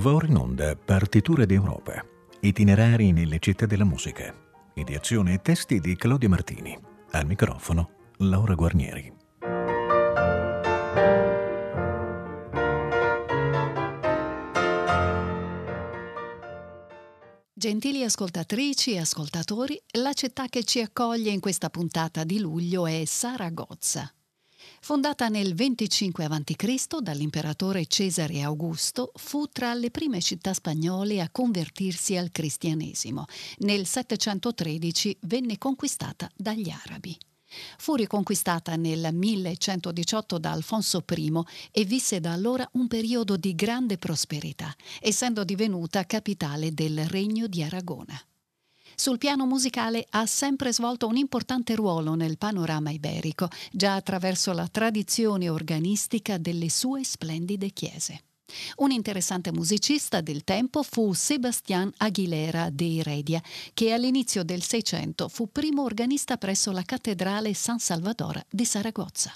Va in onda Partiture d'Europa, itinerari nelle città della musica. Ideazione e testi di Claudio Martini. Al microfono Laura Guarnieri. Gentili ascoltatrici e ascoltatori, la città che ci accoglie in questa puntata di luglio è Saragozza. Fondata nel 25 a.C. dall'imperatore Cesare Augusto, fu tra le prime città spagnole a convertirsi al cristianesimo. Nel 713 venne conquistata dagli arabi. Fu riconquistata nel 1118 da Alfonso I e visse da allora un periodo di grande prosperità, essendo divenuta capitale del Regno di Aragona. Sul piano musicale ha sempre svolto un importante ruolo nel panorama iberico, già attraverso la tradizione organistica delle sue splendide chiese. Un interessante musicista del tempo fu Sebastián Aguilera de Heredia, che all'inizio del Seicento fu primo organista presso la cattedrale San Salvador di Saragozza.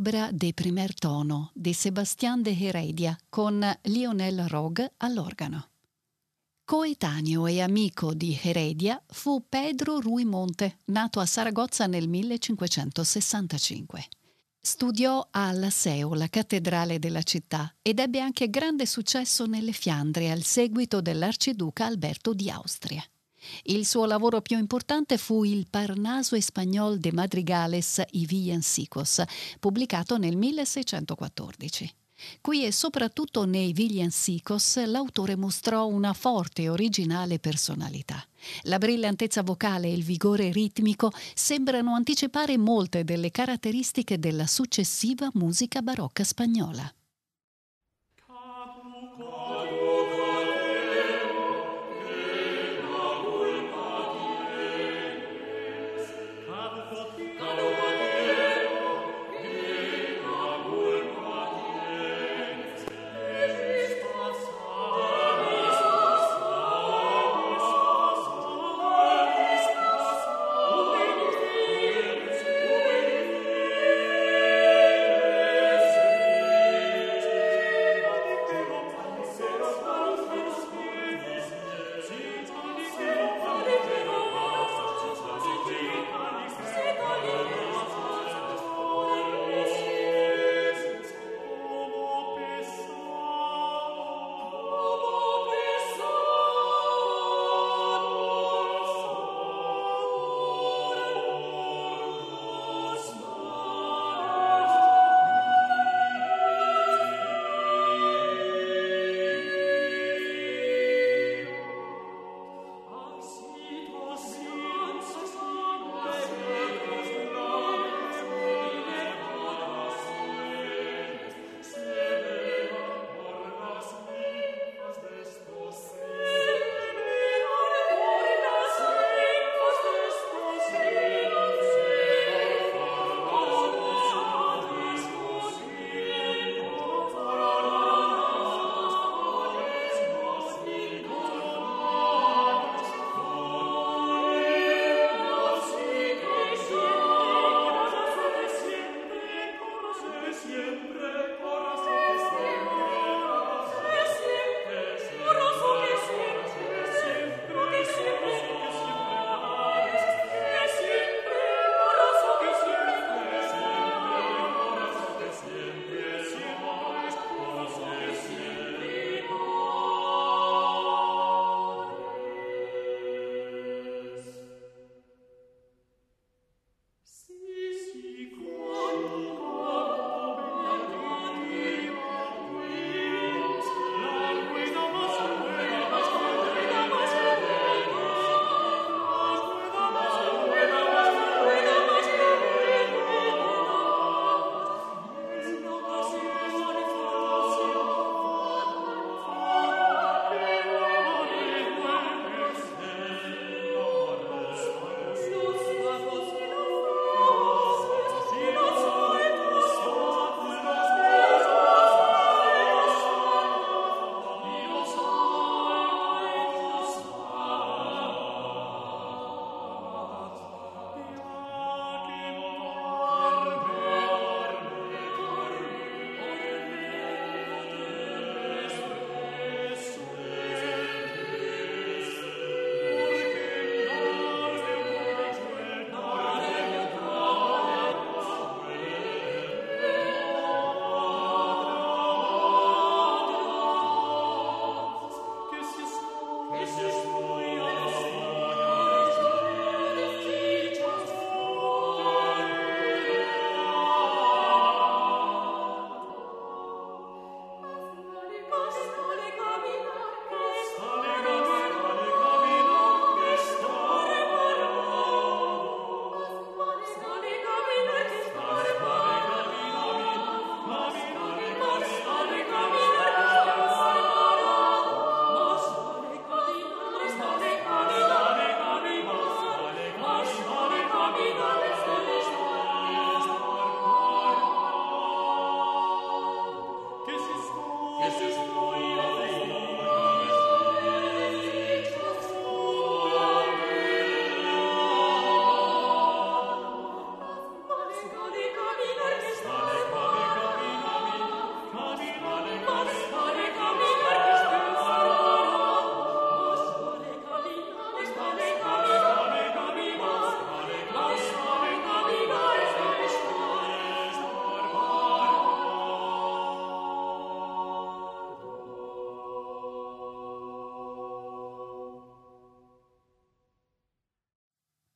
Opera de primer tono di Sebastián de Heredia con Lionel Rogue all'organo. Coetaneo e amico di Heredia fu Pedro Ruimonte, nato a Saragozza nel 1565. Studiò a Laseo, la cattedrale della città, ed ebbe anche grande successo nelle Fiandre al seguito dell'arciduca Alberto di Austria. Il suo lavoro più importante fu il Parnaso Espagnol de Madrigales y Villancicos, pubblicato nel 1614. Qui e soprattutto nei Villancicos l'autore mostrò una forte e originale personalità. La brillantezza vocale e il vigore ritmico sembrano anticipare molte delle caratteristiche della successiva musica barocca spagnola.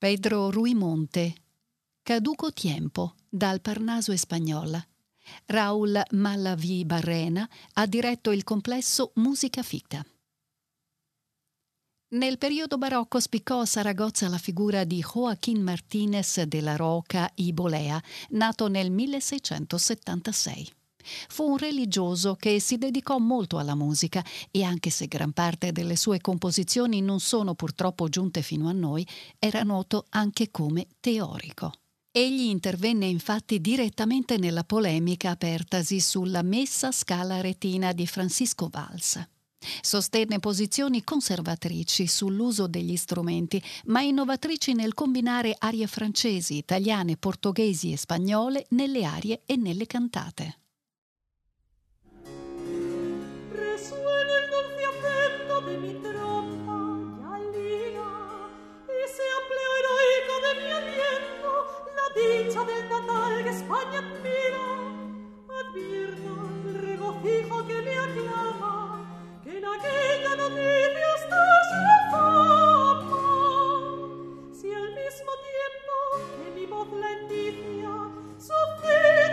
Pedro Ruimonte, Caduco Tiempo, dal Parnaso Espagnola. Raul Malavi Barrena ha diretto il complesso Musica Ficta. Nel periodo barocco spiccò a Saragozza la figura di Joaquín Martínez de la Roca y Bolea, nato nel 1676. Fu un religioso che si dedicò molto alla musica e anche se gran parte delle sue composizioni non sono purtroppo giunte fino a noi, era noto anche come teorico. Egli intervenne infatti direttamente nella polemica apertasi sulla messa scala retina di Francisco Valls. Sostenne posizioni conservatrici sull'uso degli strumenti, ma innovatrici nel combinare arie francesi, italiane, portoghesi e spagnole nelle arie e nelle cantate. Mi tropa ya lira, ese ampleo heroico de mi aliento, la dicha del Natal que España mira, advierto el regocijo que me aclama que en aquella noticia estás en fama, si al mismo tiempo que mi voz lentícia sugiere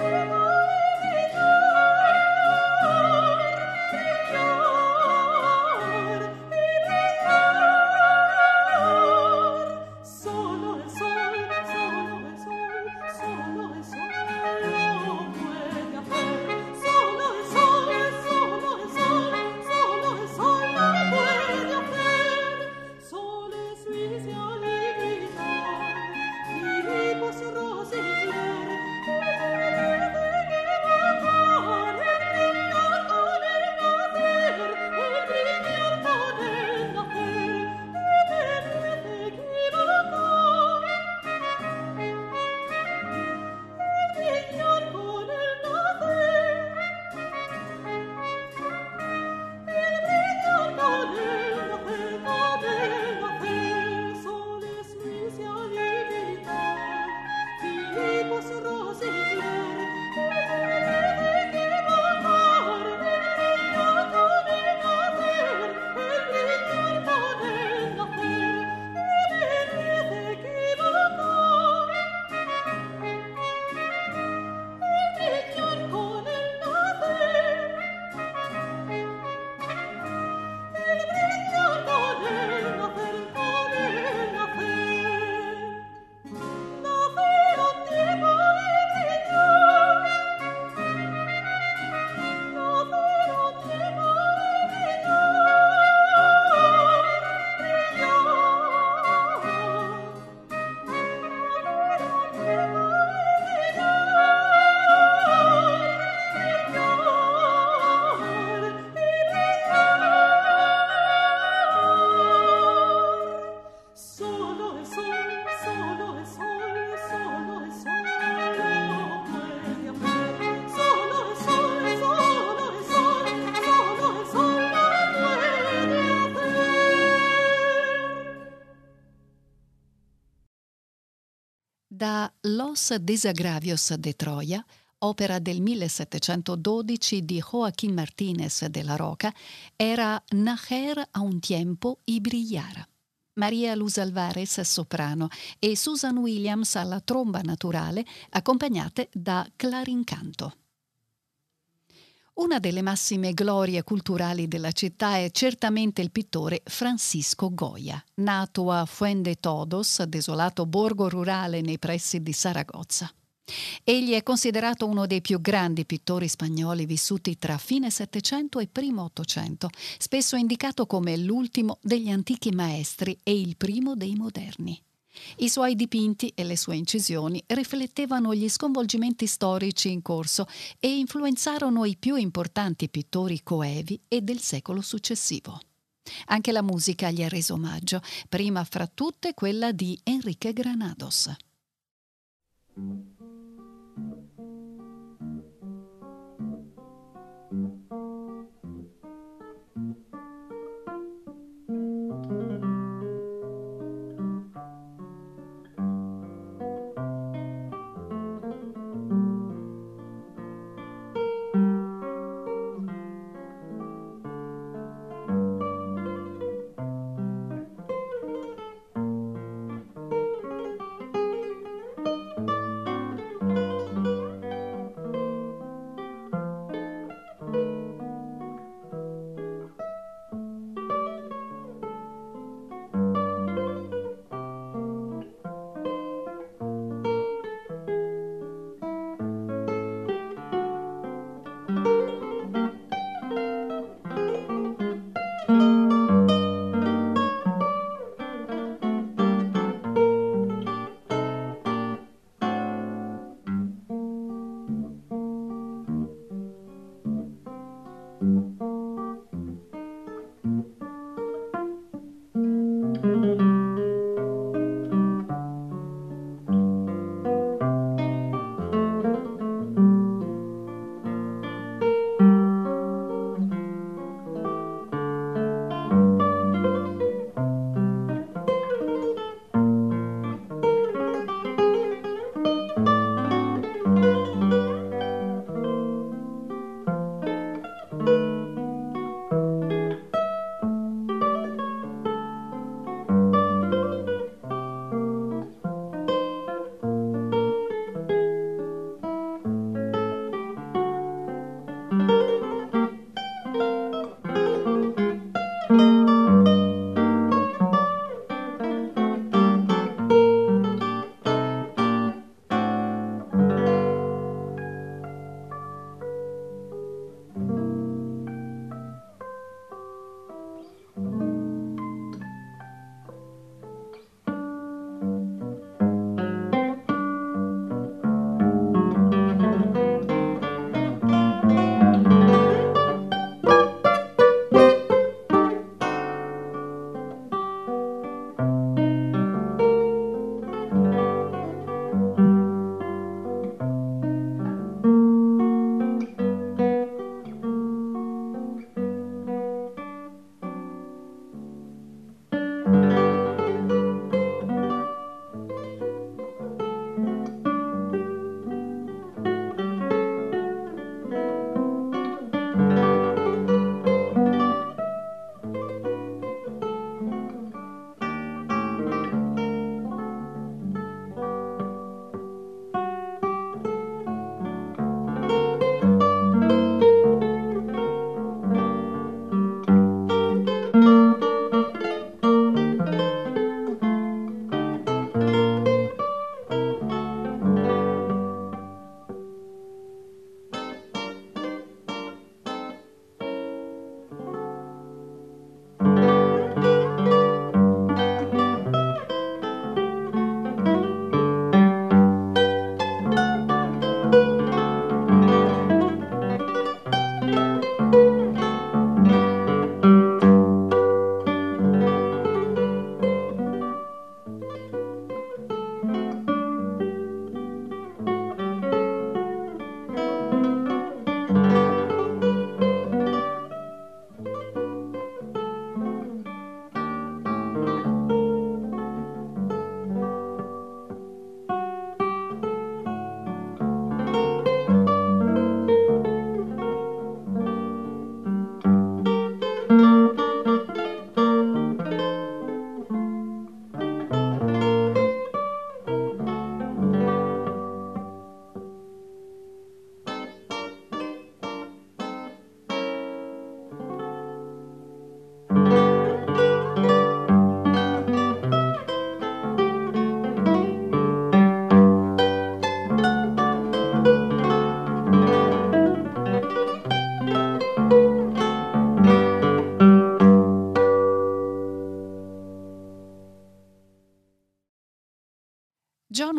Bye. Los Desagravios de Troia, opera del 1712 di Joaquín Martínez de la Roca, era Nacer a un tiempo y brillar. Maria Luz Alvarez soprano e Susan Williams alla tromba naturale, accompagnate da clarincanto. Una delle massime glorie culturali della città è certamente il pittore Francisco Goya, nato a Fuende Todos, desolato borgo rurale nei pressi di Saragozza. Egli è considerato uno dei più grandi pittori spagnoli vissuti tra fine Settecento e primo Ottocento, spesso indicato come l'ultimo degli antichi maestri e il primo dei moderni. I suoi dipinti e le sue incisioni riflettevano gli sconvolgimenti storici in corso e influenzarono i più importanti pittori coevi e del secolo successivo. Anche la musica gli ha reso omaggio, prima fra tutte quella di Enrique Granados.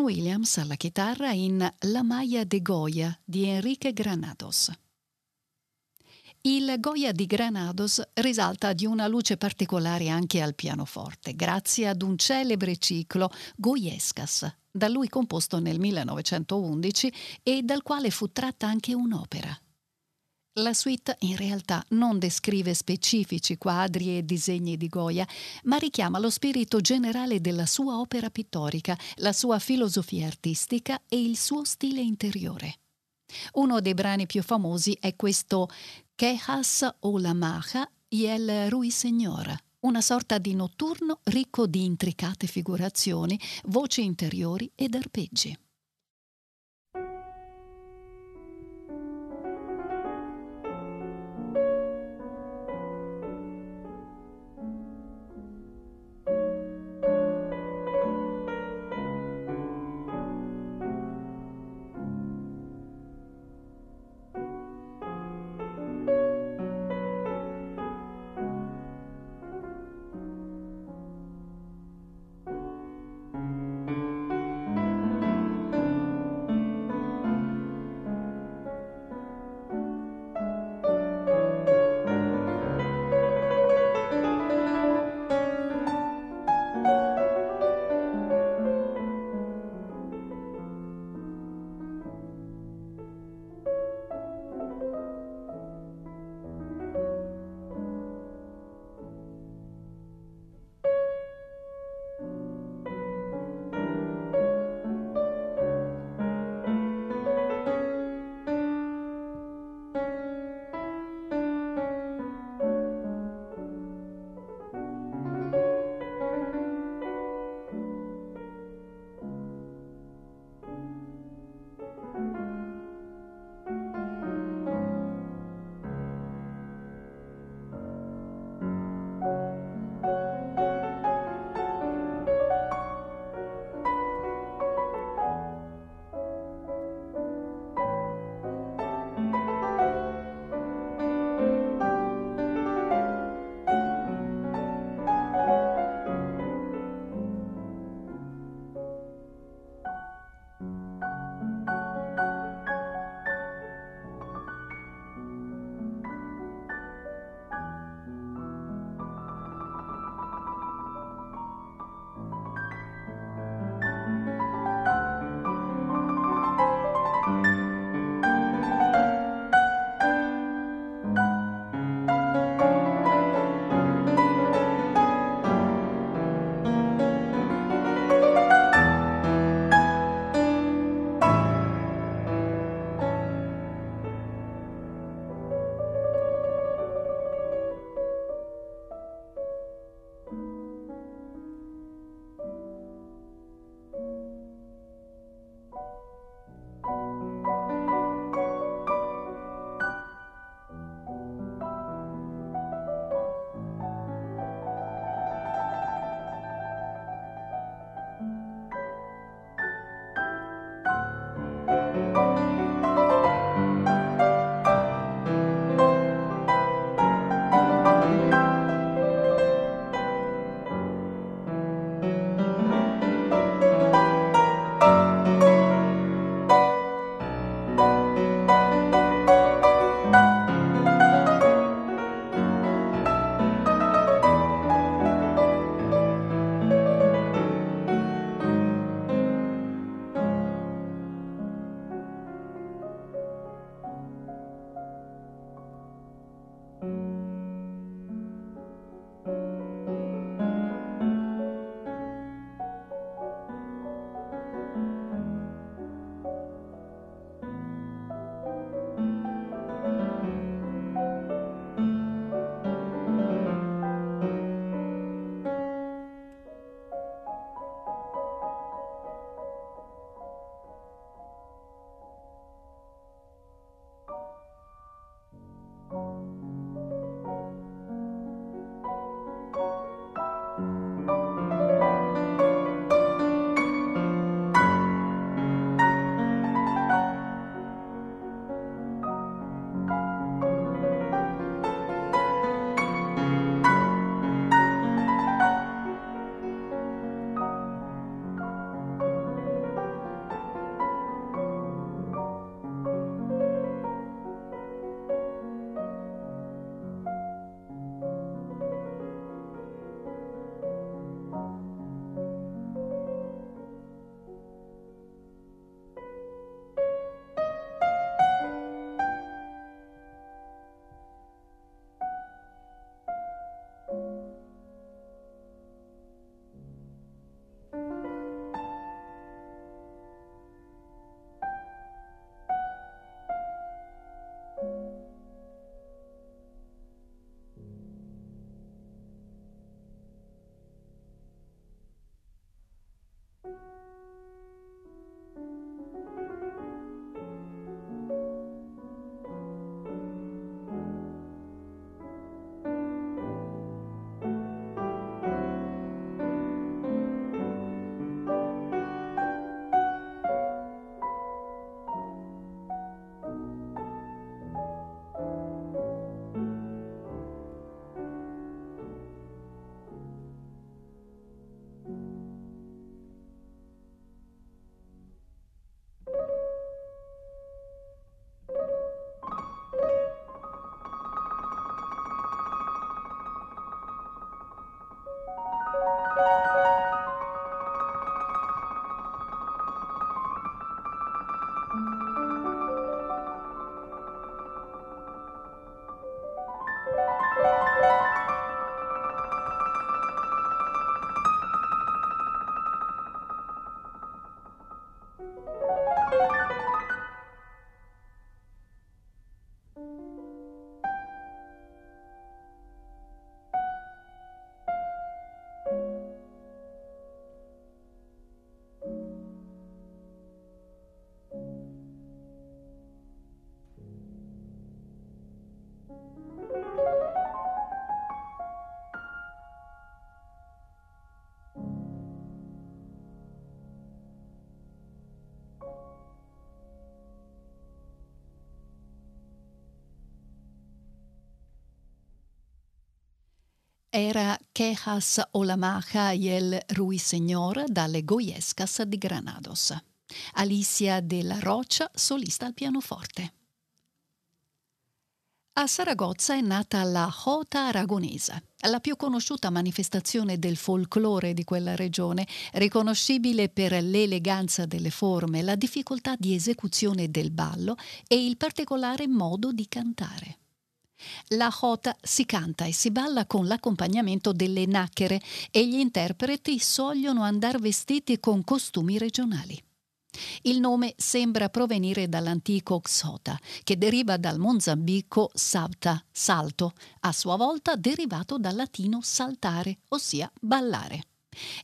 Williams alla chitarra in La Maya de Goya di Enrique Granados. Il Goya di Granados risalta di una luce particolare anche al pianoforte, grazie ad un celebre ciclo Goyescas, da lui composto nel 1911 e dal quale fu tratta anche un'opera. La suite in realtà non descrive specifici quadri e disegni di Goya, ma richiama lo spirito generale della sua opera pittorica, la sua filosofia artistica e il suo stile interiore. Uno dei brani più famosi è questo Quejas o la Maja y el Ruiseñor, una sorta di notturno ricco di intricate figurazioni, voci interiori ed arpeggi. Era Quejas Olamaja y el Ruiseñor dalle Goyescas di Granados. Alicia de la Rocha, solista al pianoforte. A Saragozza è nata la Jota Aragonesa, la più conosciuta manifestazione del folklore di quella regione, riconoscibile per l'eleganza delle forme, la difficoltà di esecuzione del ballo e il particolare modo di cantare. La jota si canta e si balla con l'accompagnamento delle nacchere e gli interpreti sogliono andare vestiti con costumi regionali. Il nome sembra provenire dall'antico Xota, che deriva dal mozambico salta, salto, a sua volta derivato dal latino saltare, ossia ballare.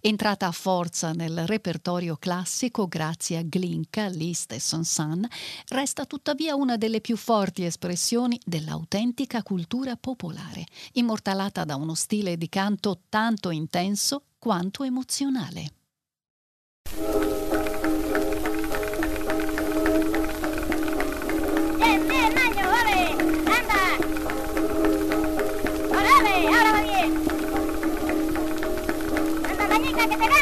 Entrata a forza nel repertorio classico grazie a Glinka, Liszt e Sansan, resta tuttavia una delle più forti espressioni dell'autentica cultura popolare, immortalata da uno stile di canto tanto intenso quanto emozionale. Que te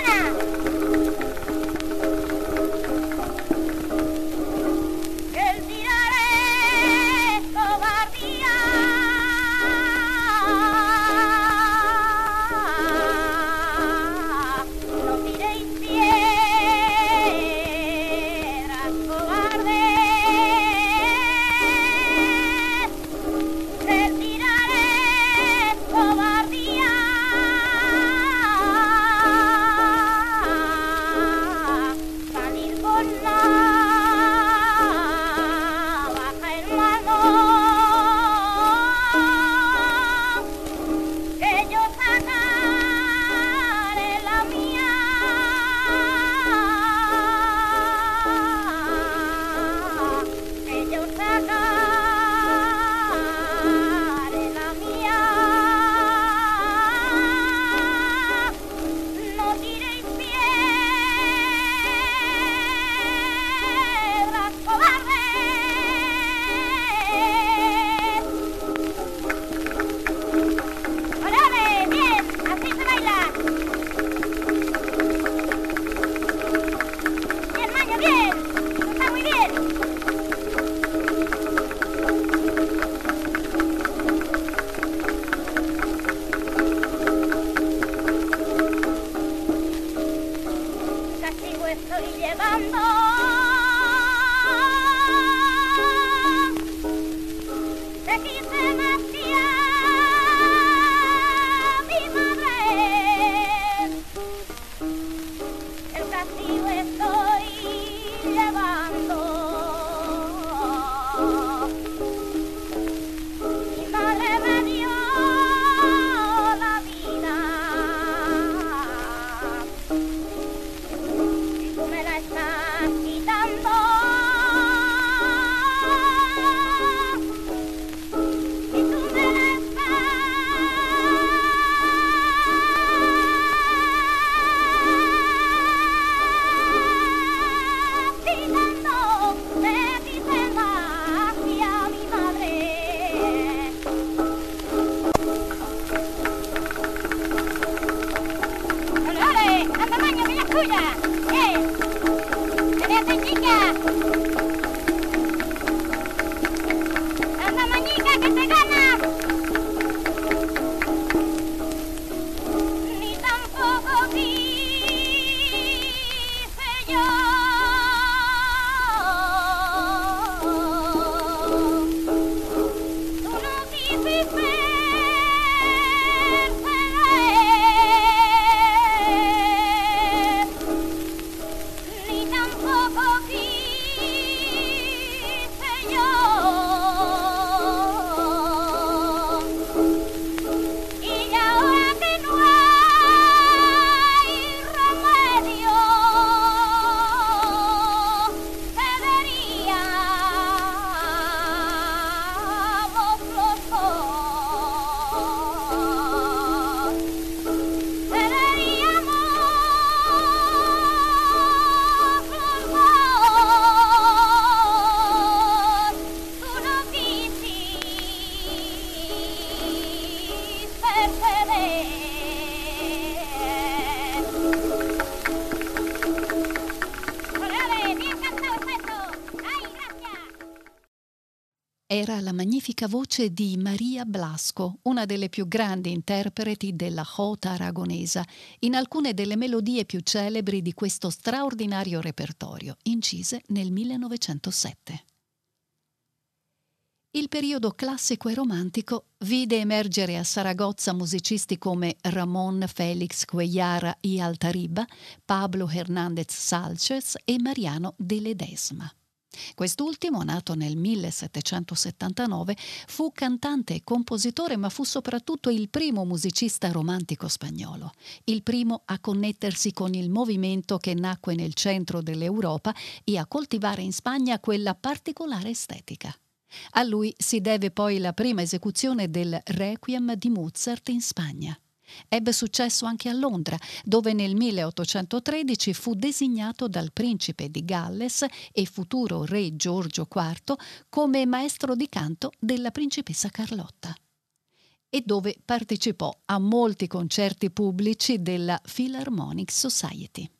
era la magnifica voce di Maria Blasco, una delle più grandi interpreti della jota aragonesa, in alcune delle melodie più celebri di questo straordinario repertorio, incise nel 1907. Il periodo classico e romantico vide emergere a Saragozza musicisti come Ramón Félix Cuellar y Altariba, Pablo Hernández Salces e Mariano de Ledesma. Quest'ultimo, nato nel 1779, fu cantante e compositore, ma fu soprattutto il primo musicista romantico spagnolo, il primo a connettersi con il movimento che nacque nel centro dell'Europa e a coltivare in Spagna quella particolare estetica. A lui si deve poi la prima esecuzione del Requiem di Mozart in Spagna. Ebbe successo anche a Londra, dove nel 1813 fu designato dal principe di Galles e futuro re Giorgio IV come maestro di canto della principessa Carlotta e dove partecipò a molti concerti pubblici della Philharmonic Society.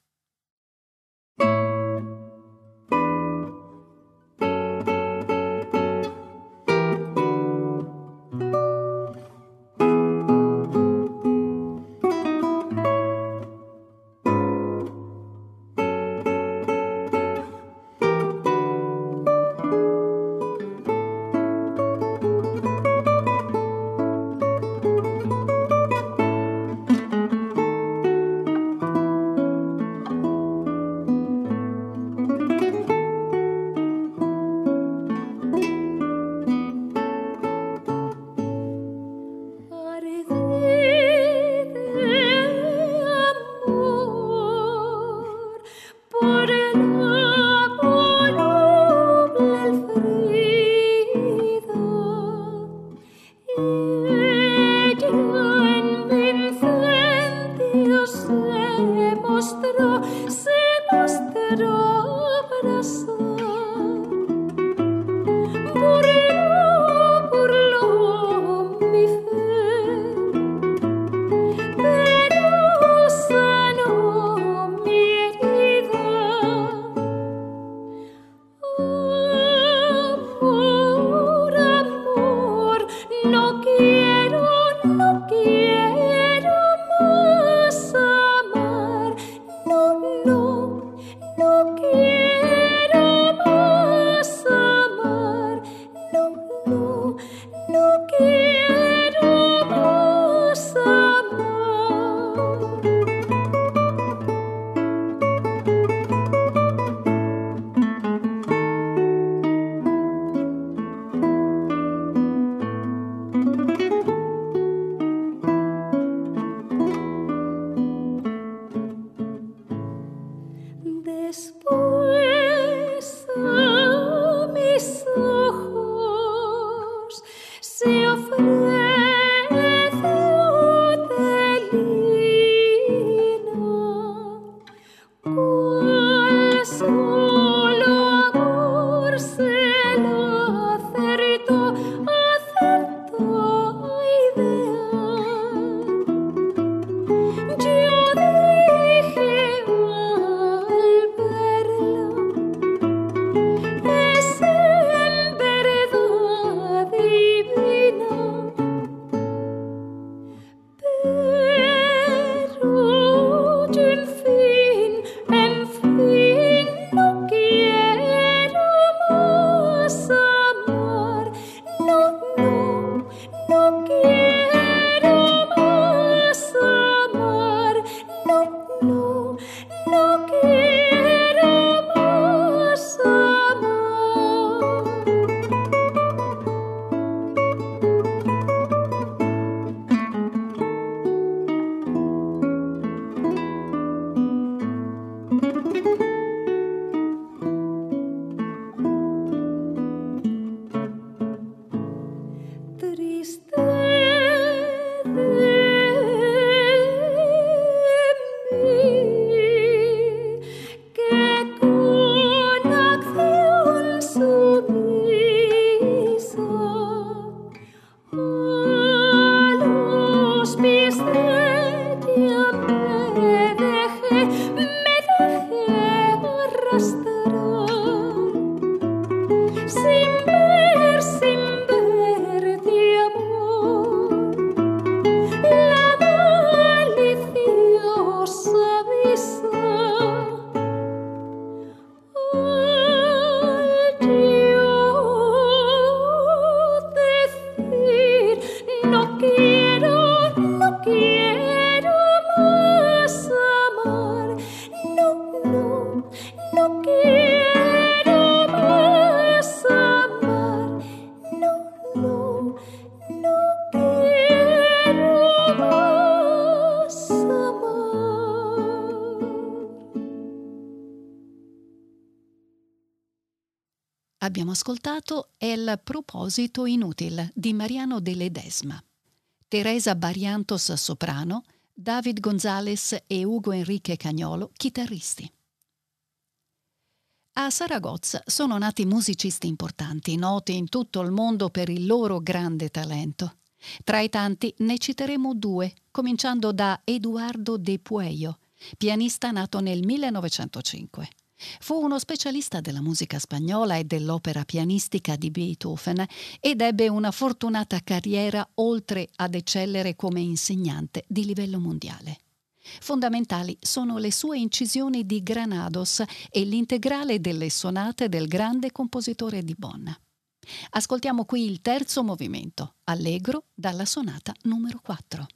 Proposito inutil di Mariano de Ledesma. Teresa Barriantos soprano, David Gonzales e Ugo Enrique Cagnolo chitarristi. A Saragozza sono nati musicisti importanti, noti in tutto il mondo per il loro grande talento. Tra i tanti ne citeremo due, cominciando da Eduardo de Pueyo, pianista nato nel 1905. Fu uno specialista della musica spagnola e dell'opera pianistica di Beethoven ed ebbe una fortunata carriera oltre ad eccellere come insegnante di livello mondiale. Fondamentali sono le sue incisioni di Granados e l'integrale delle sonate del grande compositore di Bonn. Ascoltiamo qui il terzo movimento, allegro dalla sonata numero 4.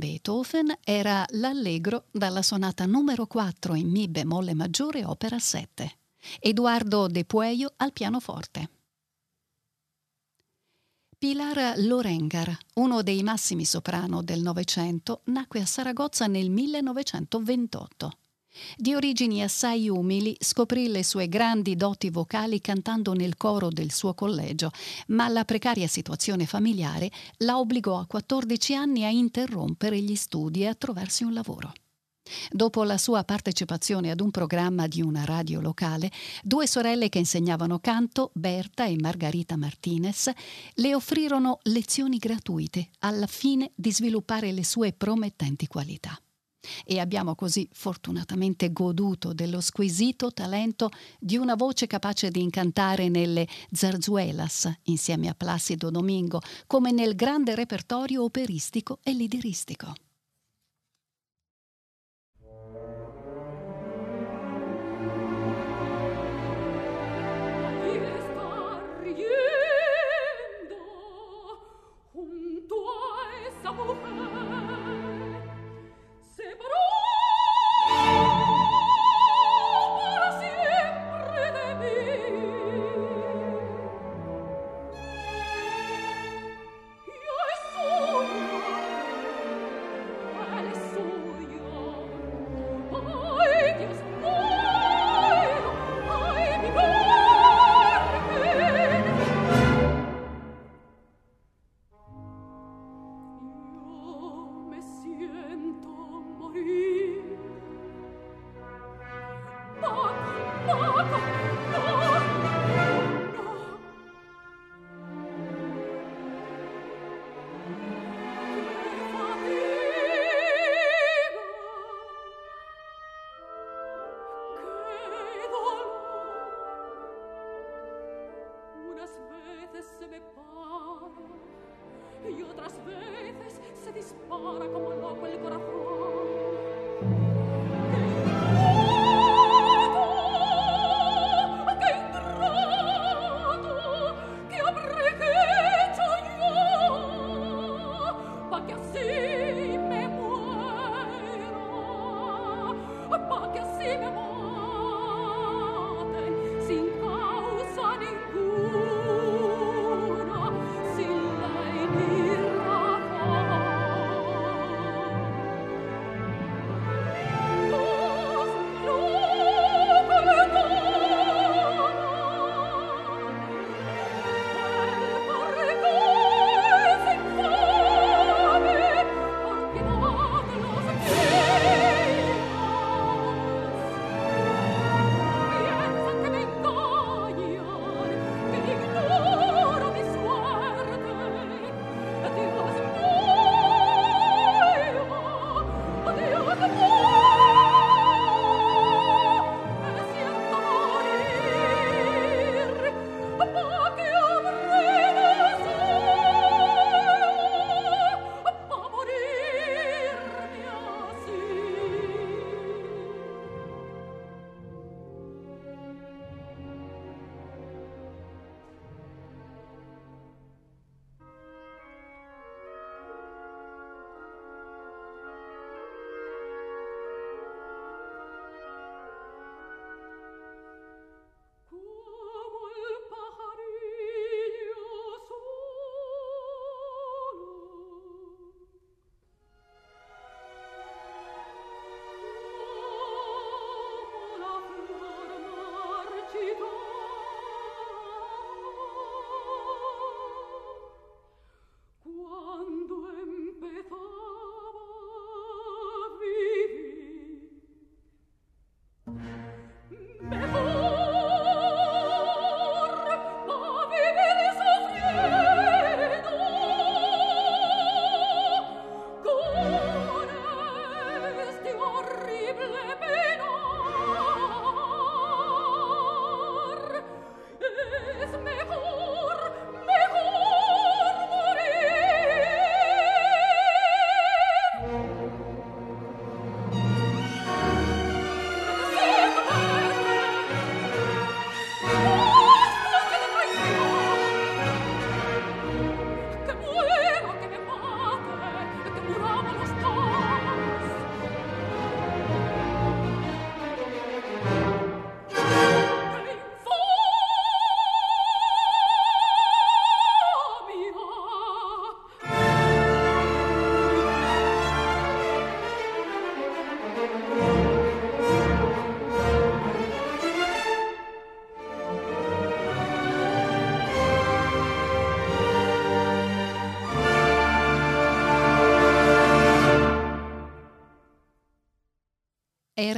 Beethoven era l'Allegro dalla sonata numero 4 in Mi bemolle maggiore, opera 7. Edoardo De Pueyo al pianoforte. Pilar Lorengar, uno dei massimi soprano del Novecento, nacque a Saragozza nel 1928. Di origini assai umili, scoprì le sue grandi doti vocali cantando nel coro del suo collegio, ma la precaria situazione familiare la obbligò a 14 anni a interrompere gli studi e a trovarsi un lavoro. Dopo la sua partecipazione ad un programma di una radio locale, due sorelle che insegnavano canto, Berta e Margarita Martinez, le offrirono lezioni gratuite alla fine di sviluppare le sue promettenti qualità e abbiamo così fortunatamente goduto dello squisito talento di una voce capace di incantare nelle zarzuelas insieme a Placido Domingo, come nel grande repertorio operistico e lideristico.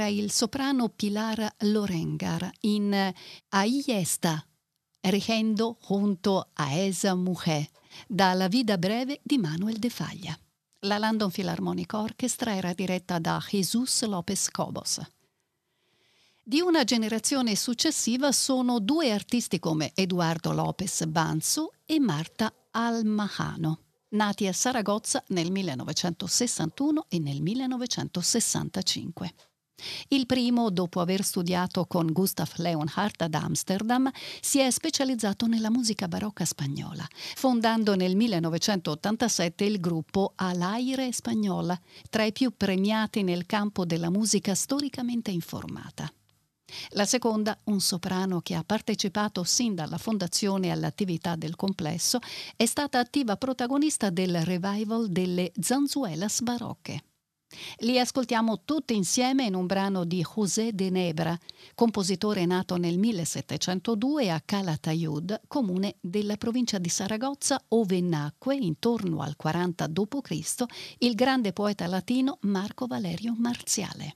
Era il soprano Pilar Lorengar in Ahí está, junto a esa mujer, dalla vida breve di Manuel de Falla. La London Philharmonic Orchestra era diretta da Jesus Lopez Cobos. Di una generazione successiva sono due artisti come Eduardo Lopez Banzo e Marta Almahano, nati a Saragozza nel 1961 e nel 1965. Il primo, dopo aver studiato con Gustav Leonhardt ad Amsterdam, si è specializzato nella musica barocca spagnola, fondando nel 1987 il gruppo Alaire Spagnola, tra i più premiati nel campo della musica storicamente informata. La seconda, un soprano che ha partecipato sin dalla fondazione all'attività del complesso, è stata attiva protagonista del revival delle Zanzuelas barocche. Li ascoltiamo tutti insieme in un brano di José de Nebra, compositore nato nel 1702 a Calatayud, comune della provincia di Saragozza, ove nacque intorno al 40 d.C. il grande poeta latino Marco Valerio Marziale.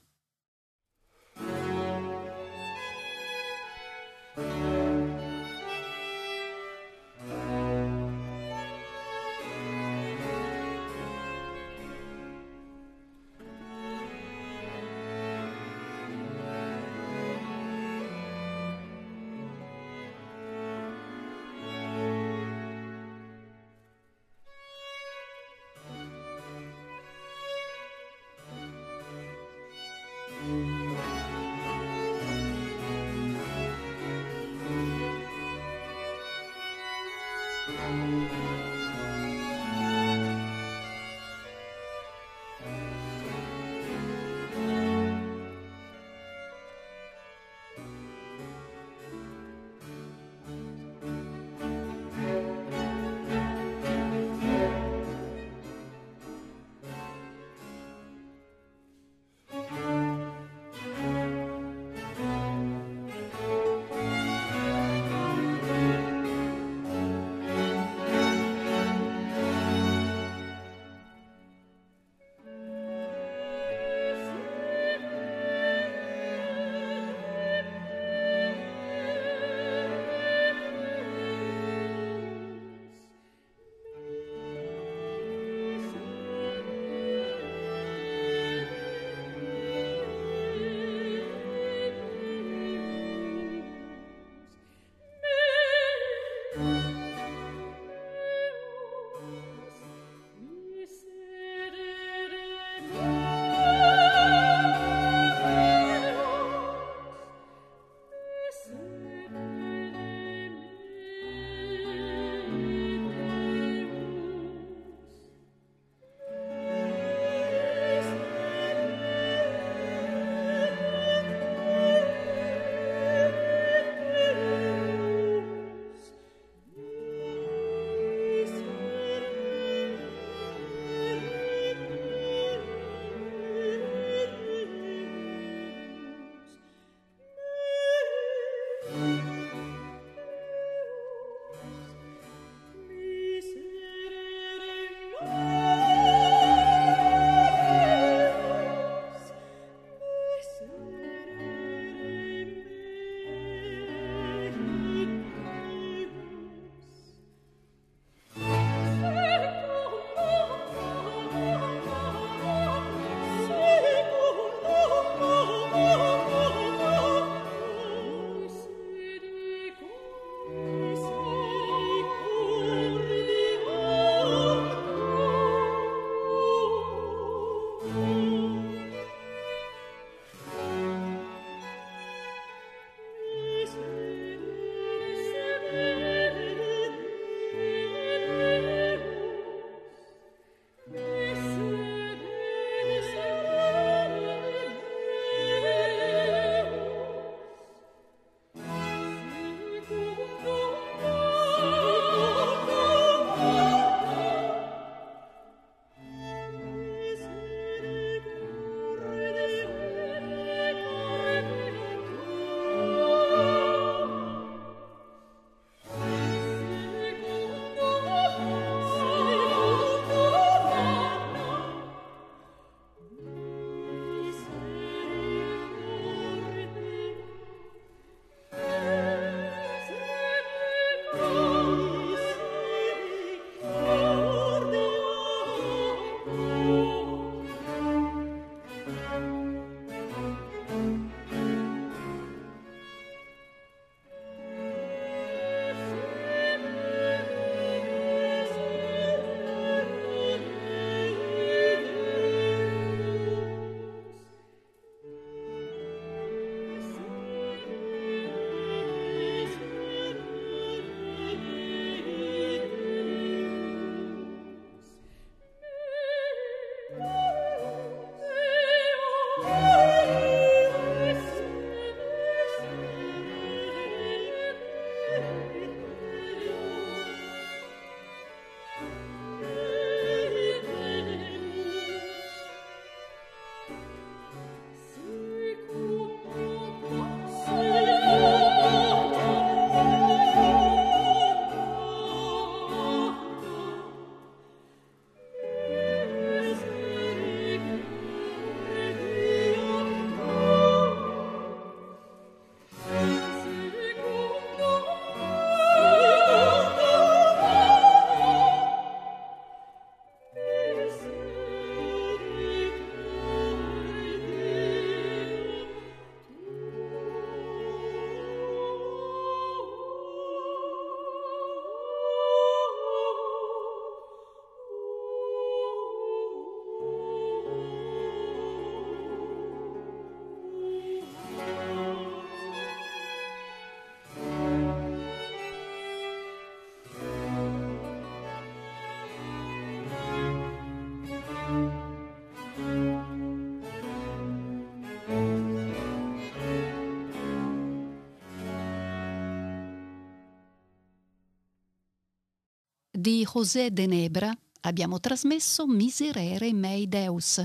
Di José de Nebra abbiamo trasmesso Miserere mei Deus.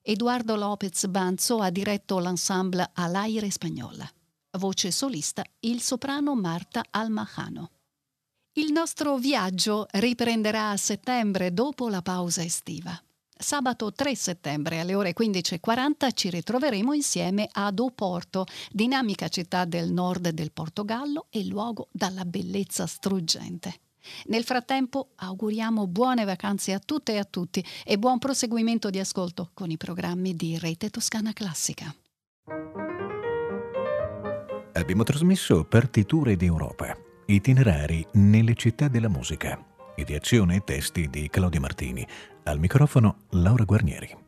Eduardo Lopez Banzo ha diretto l'ensemble All'aire Spagnola. Voce solista il soprano Marta Almajano. Il nostro viaggio riprenderà a settembre dopo la pausa estiva. Sabato 3 settembre alle ore 15.40 ci ritroveremo insieme ad Oporto, dinamica città del nord del Portogallo e luogo dalla bellezza struggente. Nel frattempo auguriamo buone vacanze a tutte e a tutti e buon proseguimento di ascolto con i programmi di Rete Toscana Classica. Abbiamo trasmesso Partiture d'Europa, itinerari nelle città della musica, ideazione e testi di Claudio Martini, al microfono Laura Guarnieri.